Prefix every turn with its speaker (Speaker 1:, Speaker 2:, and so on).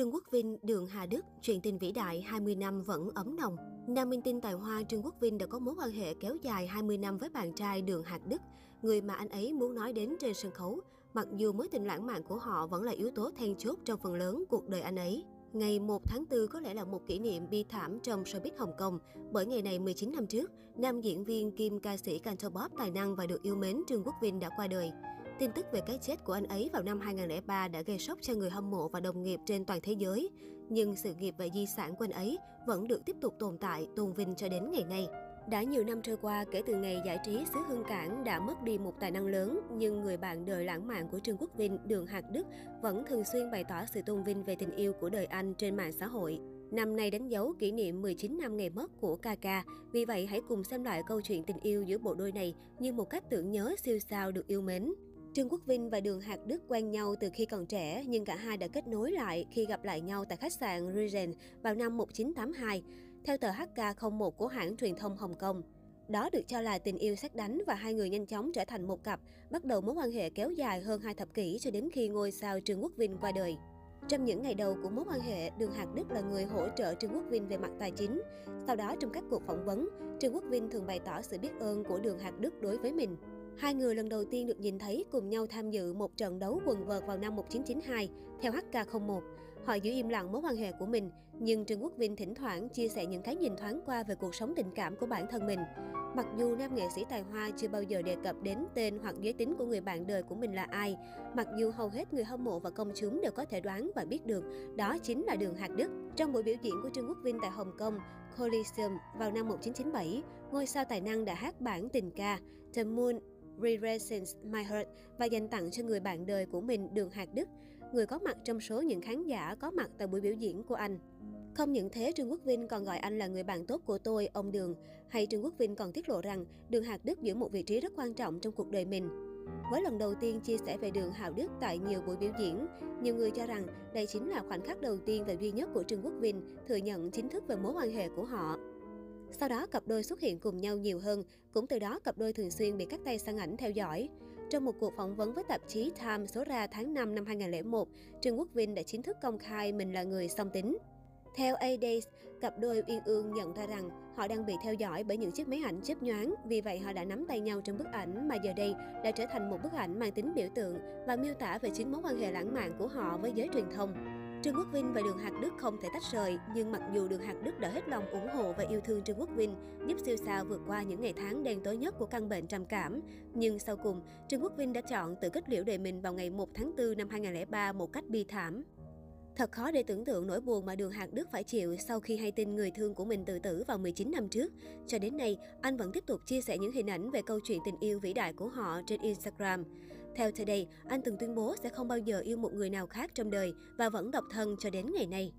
Speaker 1: Trương Quốc Vinh, Đường Hà Đức, chuyện tình vĩ đại 20 năm vẫn ấm nồng. Nam minh tinh tài hoa Trương Quốc Vinh đã có mối quan hệ kéo dài 20 năm với bạn trai Đường Hạc Đức, người mà anh ấy muốn nói đến trên sân khấu, mặc dù mối tình lãng mạn của họ vẫn là yếu tố then chốt trong phần lớn cuộc đời anh ấy. Ngày 1 tháng 4 có lẽ là một kỷ niệm bi thảm trong showbiz Hồng Kông, bởi ngày này 19 năm trước, nam diễn viên kim ca sĩ Cantopop tài năng và được yêu mến Trương Quốc Vinh đã qua đời. Tin tức về cái chết của anh ấy vào năm 2003 đã gây sốc cho người hâm mộ và đồng nghiệp trên toàn thế giới. Nhưng sự nghiệp và di sản của anh ấy vẫn được tiếp tục tồn tại, tôn vinh cho đến ngày nay. Đã nhiều năm trôi qua kể từ ngày giải trí xứ Hương Cảng đã mất đi một tài năng lớn, nhưng người bạn đời lãng mạn của Trương Quốc Vinh, Đường Hạc Đức vẫn thường xuyên bày tỏ sự tôn vinh về tình yêu của đời anh trên mạng xã hội. Năm nay đánh dấu kỷ niệm 19 năm ngày mất của Kaka, vì vậy hãy cùng xem lại câu chuyện tình yêu giữa bộ đôi này như một cách tưởng nhớ siêu sao được yêu mến. Trương Quốc Vinh và Đường Hạc Đức quen nhau từ khi còn trẻ, nhưng cả hai đã kết nối lại khi gặp lại nhau tại khách sạn Regent vào năm 1982, theo tờ HK01 của hãng truyền thông Hồng Kông. Đó được cho là tình yêu xét đánh và hai người nhanh chóng trở thành một cặp, bắt đầu mối quan hệ kéo dài hơn hai thập kỷ cho đến khi ngôi sao Trương Quốc Vinh qua đời. Trong những ngày đầu của mối quan hệ, Đường Hạc Đức là người hỗ trợ Trương Quốc Vinh về mặt tài chính. Sau đó trong các cuộc phỏng vấn, Trương Quốc Vinh thường bày tỏ sự biết ơn của Đường Hạc Đức đối với mình. Hai người lần đầu tiên được nhìn thấy cùng nhau tham dự một trận đấu quần vợt vào năm 1992, theo HK01. Họ giữ im lặng mối quan hệ của mình, nhưng Trương Quốc Vinh thỉnh thoảng chia sẻ những cái nhìn thoáng qua về cuộc sống tình cảm của bản thân mình. Mặc dù nam nghệ sĩ tài hoa chưa bao giờ đề cập đến tên hoặc giới tính của người bạn đời của mình là ai, mặc dù hầu hết người hâm mộ và công chúng đều có thể đoán và biết được đó chính là Đường Hạc Đức. Trong buổi biểu diễn của Trương Quốc Vinh tại Hồng Kông, Coliseum vào năm 1997, ngôi sao tài năng đã hát bản tình ca The Moon Re-Resence My Heart và dành tặng cho người bạn đời của mình Đường Hạc Đức, người có mặt trong số những khán giả có mặt tại buổi biểu diễn của anh. Không những thế, Trương Quốc Vinh còn gọi anh là người bạn tốt của tôi, ông Đường. Hay Trương Quốc Vinh còn tiết lộ rằng Đường Hạc Đức giữ một vị trí rất quan trọng trong cuộc đời mình. Với lần đầu tiên chia sẻ về đường Hạo Đức tại nhiều buổi biểu diễn, nhiều người cho rằng đây chính là khoảnh khắc đầu tiên và duy nhất của Trương Quốc Vinh thừa nhận chính thức về mối quan hệ của họ. Sau đó, cặp đôi xuất hiện cùng nhau nhiều hơn, cũng từ đó cặp đôi thường xuyên bị các tay săn ảnh theo dõi. Trong một cuộc phỏng vấn với tạp chí Time số ra tháng 5 năm 2001, Trương Quốc Vinh đã chính thức công khai mình là người song tính. Theo A-Days, cặp đôi Uyên Ương nhận ra rằng họ đang bị theo dõi bởi những chiếc máy ảnh chớp nhoáng, vì vậy họ đã nắm tay nhau trong bức ảnh mà giờ đây đã trở thành một bức ảnh mang tính biểu tượng và miêu tả về chính mối quan hệ lãng mạn của họ với giới truyền thông. Trương Quốc Vinh và Đường Hạc Đức không thể tách rời, nhưng mặc dù Đường Hạc Đức đã hết lòng ủng hộ và yêu thương Trương Quốc Vinh, giúp siêu sao vượt qua những ngày tháng đen tối nhất của căn bệnh trầm cảm, nhưng sau cùng, Trương Quốc Vinh đã chọn tự kết liễu đời mình vào ngày 1 tháng 4 năm 2003 một cách bi thảm. Thật khó để tưởng tượng nỗi buồn mà Đường Hạc Đức phải chịu sau khi hay tin người thương của mình tự tử vào 19 năm trước. Cho đến nay, anh vẫn tiếp tục chia sẻ những hình ảnh về câu chuyện tình yêu vĩ đại của họ trên Instagram. Theo Today, anh từng tuyên bố sẽ không bao giờ yêu một người nào khác trong đời và vẫn độc thân cho đến ngày nay.